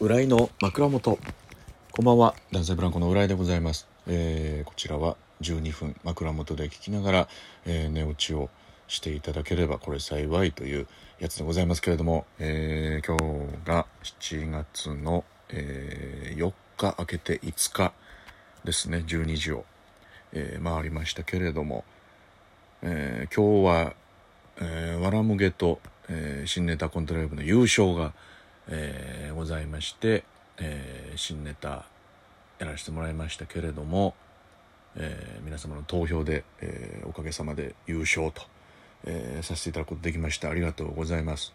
浦井の枕元。こんばんは。男性ブランコの浦井でございます、えーこちらは12分枕元で聞きながら、えー寝落ちをしていただければこれ幸いというやつでございますけれども、えー今日が7月の、え4日明けて5日ですね。12時を、え回りましたけれども、え今日は、えー、わらむげと、え新ネタコントライブの優勝が、えーございまして、えー新ネタやらせてもらいましたけれども、えー皆様の投票で、えおかげさまで優勝と、えさせていただくことできました。ありがとうございます。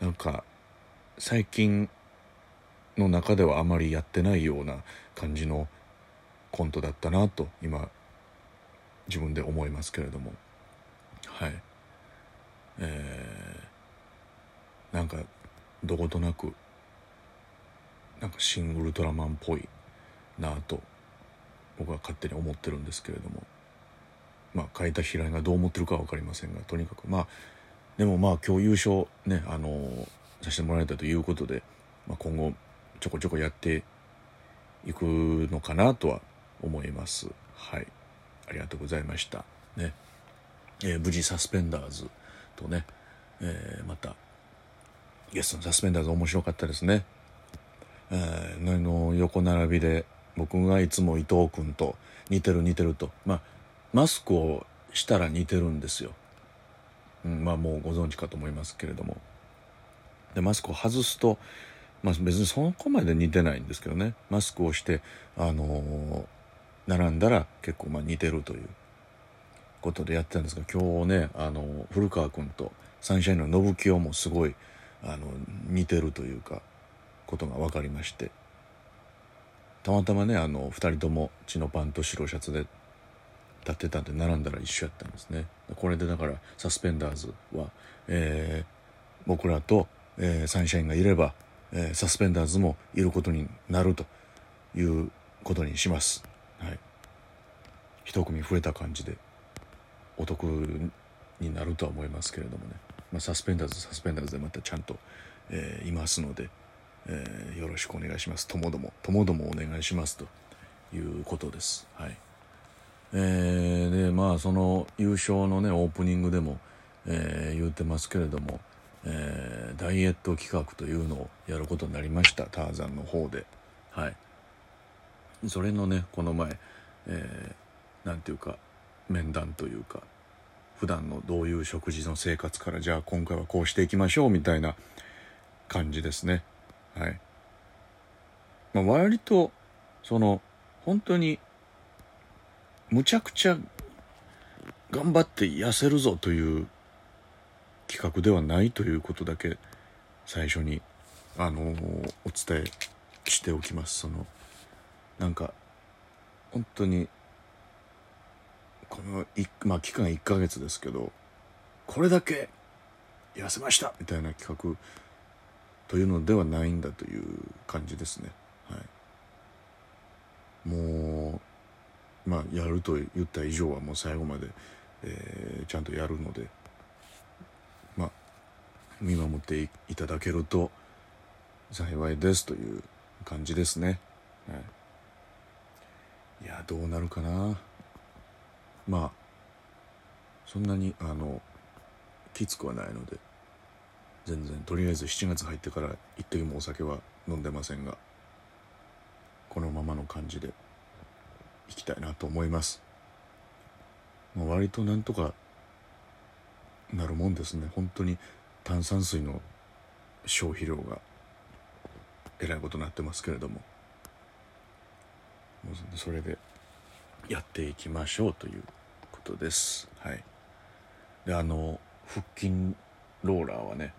なんか最近の中ではあまりやってないような感じのコントだったなと今自分で思いますけれども。はい。えーなんかどことなくなんかシン・ウルトラマンっぽいなぁと僕は勝手に思ってるんですけれども。まあ書いた平井がどう思ってるかは分かりませんがとにかくまあでもまあ今日優勝ねあのーさせてもらえたということで、まあ、今後ちょこちょこやっていくのかなとは思います。はい。ありがとうございました。ね、えー無事サスペンダーズとね、えーまたゲストのサスペンダーズ面白かったですね。えー、の横並びで僕がいつも伊藤君と似てる似てると。まあマスクをしたら似てるんですよ、うん、まあもうご存知かと思いますけれども。でマスクを外すと、まあ、別にそこまで似てないんですけどね。マスクをして、あのー並んだら結構まあ似てるという。ことでやってたんですが今日ね、あの古川君とサンシャインの信清もすごいあの似てるというかことが分かりまして。たまたまねあの2人とも血のパンと白シャツで立ってたんで並んだら一緒やったんですね。これでだからサスペンダーズは、えー僕らと、えーサンシャインがいれば、えーサスペンダーズもいることになるということにします。はい。一組増えた感じでお得になるとは思いますけれどもね、まあ、サスペンダーズサスペンダーズでまたちゃんと、えーいますので、えーよろしくお願いします。ともどもともどもお願いしますということです。はい。えーでまあその優勝のねオープニングでも、えー言ってますけれども、えーダイエット企画というのをやることになりました。ターザンの方で。はい。それのねこの前、えーていうか面談というか普段のどういう食事の生活からじゃあ今回はこうしていきましょうみたいな感じですね。はい、まあ、割とその本当にむちゃくちゃ頑張って痩せるぞという企画ではないということだけ最初にあのお伝えしておきます。そのなんか本当にこのまあ期間1ヶ月ですけどこれだけ痩せましたみたいな企画というのではないんだという感じですね。はい。もうまあやると言った以上はもう最後まで、えーちゃんとやるのでまあ見守っていただけると幸いですという感じですね。はい。いやどうなるかな。まあそんなにあのきつくはないので全然とりあえず7月入ってから一滴もお酒は飲んでませんがこのままの感じでいきたいなと思います、まあ、割となんとかなるもんですね。本当に炭酸水の消費量がえらいことになってますけれども。それでやっていきましょうということです。はい。であの腹筋ローラーはね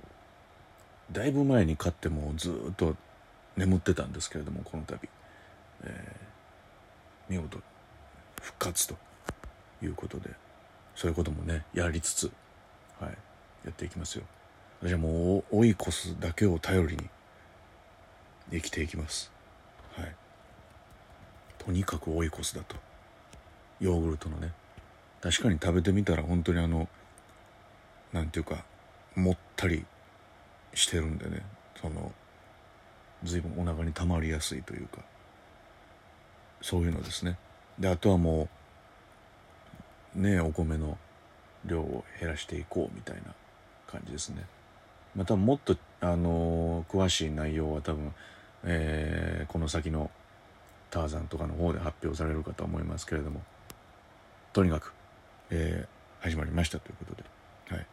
だいぶ前に買ってもうずーっと眠ってたんですけれどもこの度、えー見事復活ということでそういうこともねやりつつ、はい、やっていきますよ。じゃあもう追い越すだけを頼りに生きていきます。はい。とにかく追い越すだとヨーグルトのね。確かに食べてみたら本当にあのなんていうかもったりしてるんでね。その随分お腹にたまりやすいというか。そういうのですね。であとはもうねお米の量を減らしていこうみたいな感じですね。またもっとあのー、詳しい内容は多分、えー、この先のターザンとかの方で発表されるかと思いますけれども。とにかく、えー、始まりましたということで、はい。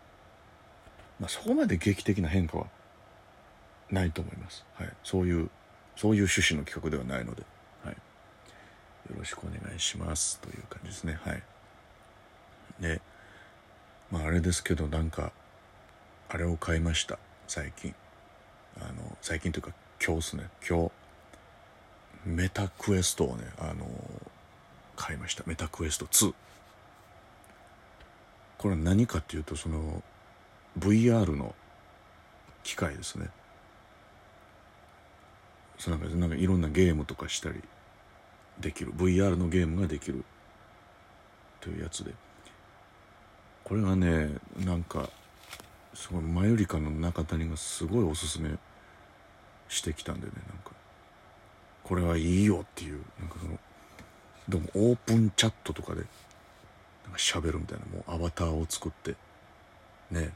まあ、そこまで劇的な変化はないと思います、はい、そういうそういう趣旨の企画ではないので、はい、よろしくお願いしますという感じですね。はい。でまああれですけどなんかあれを買いました。最近。あの最近というか今日ですね。今日メタクエストをねあの買いました。メタクエスト2これは何かっていうとその VR の機械ですね。そなんかなんかいろんなゲームとかしたりできる。VR のゲームができる。というやつで。これがねなんかすごいマユリカの中谷がすごいおすすめしてきたんでねなんか。これはいいよっていうなんかそのでもオープンチャットとかでなんか喋るみたいな。もうアバターを作ってね。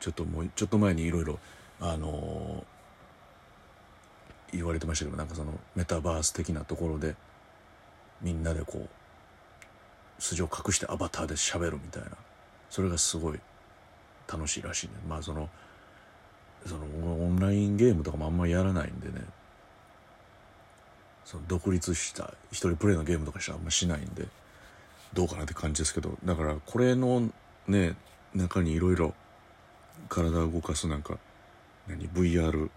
ちょっともうちょっと前にいろいろあのー、言われてましたけどなんかそのメタバース的なところでみんなでこう素性を隠してアバターで喋るみたいな。それがすごい楽しいらしいね。まあそのそのオンラインゲームとかもあんまりやらないんでね。その独立した一人プレイのゲームとかしかあんましないんでどうかなって感じですけどだからこれのね中にいろいろ体を動かすなんか何 VR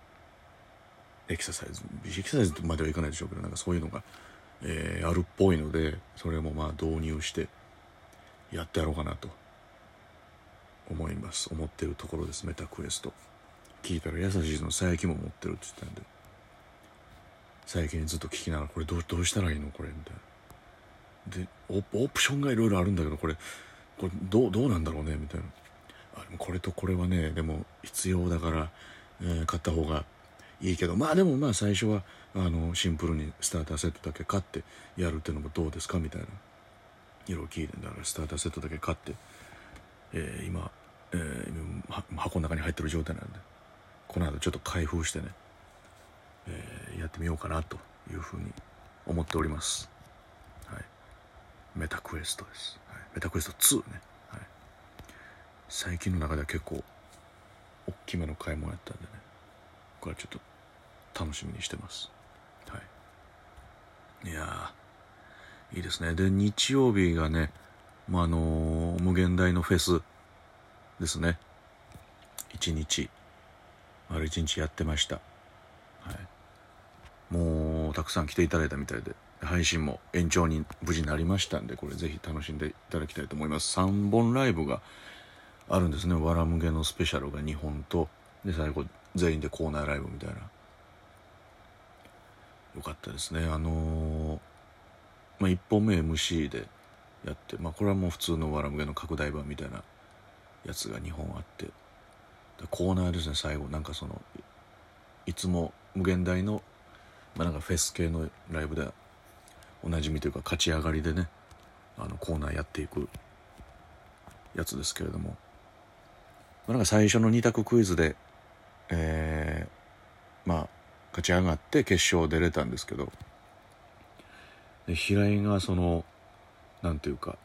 エクササイズエクササイズまではいかないでしょうけどなんかそういうのが、えー、あるっぽいのでそれもまあ導入してやってやろうかなと思います。思ってるところです。メタクエスト。聞いたら優しいの佐伯も持ってるって言ったんで。最近ずっと聞きながらこれどうどうしたらいいの？これみたいな。でオオプションがいろいろあるんだけどこれこれどうどうなんだろうね？みたいな。あでもこれとこれはねでも必要だから、えー、買った方がいいけど。まあでもまあ最初はあのシンプルにスターターセットだけ買ってやるっていうのもどうですか？みたいな。いろいろ聞いてんだからスターターセットだけ買って、えー、今、えー、箱の中に入ってる状態なんで。この後ちょっと開封してね。えー、やってみようかなというふうに思っております。はい、メタクエストです。はい、メタクエスト2ね、はい。最近の中では結構大きめの買い物やったんでね、これはちょっと楽しみにしてます。はい。いやいいですね。で、日曜日がね、まあ、あのー、無限大のフェスですね。一日、丸一日やってました。はい。もうたくさん来ていただいたみたいで配信も延長に無事になりましたんでこれぜひ楽しんでいただきたいと思います。3本ライブがあるんですね。わらむげのスペシャルが2本とで最後全員でコーナーライブみたいな。よかったですね。あのー、まあ、1本目 MC でやって、まあ、これはもう普通のわらむげの拡大版みたいなやつが2本あって。コーナーですね最後。なんかそのいつも無限大のまあ、なんかフェス系のライブでおなじみというか勝ち上がりでねあのコーナーやっていくやつですけれども、まあ、なんか最初の2択クイズでえー、まあ勝ち上がって決勝出れたんですけど。で平井がそのなんていうか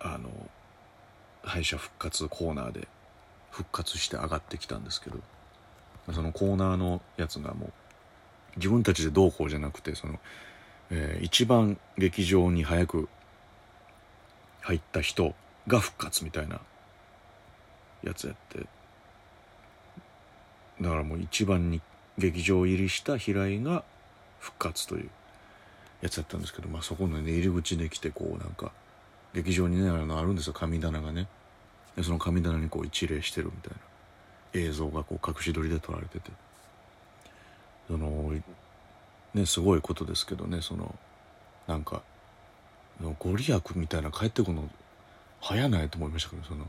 あの敗者復活コーナーで復活して上がってきたんですけど。そのコーナーのやつがもう自分たちでどうこうじゃなくてその、えー、一番劇場に早く入った人が復活みたいなやつやって。だからもう一番に劇場入りした平井が復活というやつやったんですけど、まあ、そこのね入り口で来てこうなんか劇場にねあのあるんですよ神棚がね。でその神棚にこう一礼してるみたいな。映像がこう隠し撮りで撮られてて。そのねすごいことですけどねそのなんかご利益みたいな帰ってくるの早ないと思いましたけどその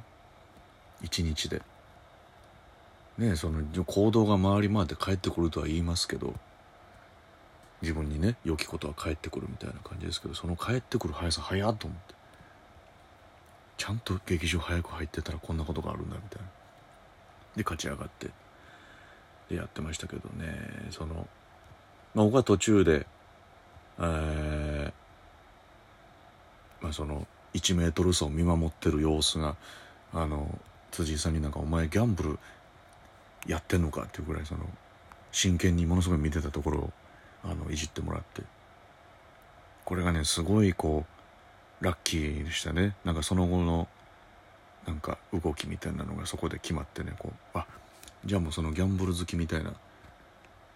一日で。ねその行動が回り回って帰ってくるとは言いますけど自分にね良きことは返ってくるみたいな感じですけどその帰ってくる速さ早っと思って。ちゃんと劇場早く入ってたらこんなことがあるんだみたいな。で勝ち上がって。でやってましたけどねその、まあ、僕は途中でえー、まあその1メートル走を見守ってる様子があの辻井さんになんか「お前ギャンブルやってんのか?」っていうぐらいその真剣にものすごい見てたところをあのいじってもらってこれがねすごいこうラッキーでしたねなんかその後のなんか動きみたいなのがそこで決まってねこうあじゃあもうそのギャンブル好きみたいな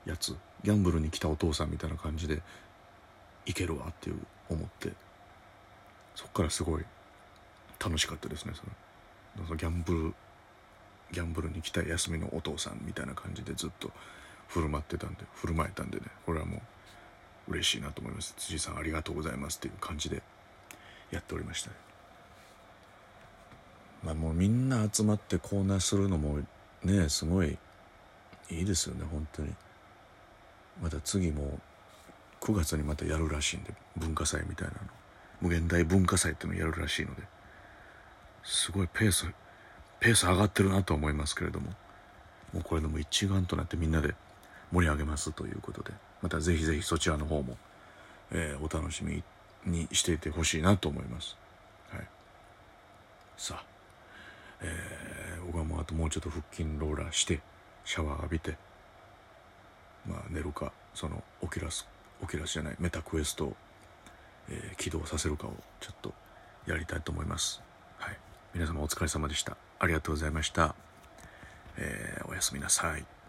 やつギャンブルに来たお父さんみたいな感じでいけるわっていう思ってそっからすごい楽しかったですねそのそのギャンブルギャンブルに来た休みのお父さんみたいな感じでずっと振る舞ってたんで振る舞えたんでねこれはもう嬉しいなと思います。辻さんありがとうございますっていう感じでやっておりましたね。まあもうみんな集まってコーナーするのもねすごい。いいですよね本当に。また次も9月にまたやるらしいんで文化祭みたいなの。無限大文化祭っていうのをやるらしいので。すごいペースペース上がってるなと思いますけれども。もうこれでも一丸となってみんなで盛り上げますということで。またぜひぜひそちらの方も、えー、お楽しみにしていてほしいなと思います、はい、さあ、えー、僕はもうあともうちょっと腹筋ローラーしてシャワー浴びてまあ寝るかそのオキラスオキラスじゃないメタクエストを、えー、起動させるかをちょっとやりたいと思います。はい。皆様お疲れ様でした。ありがとうございました、えー、おやすみなさい。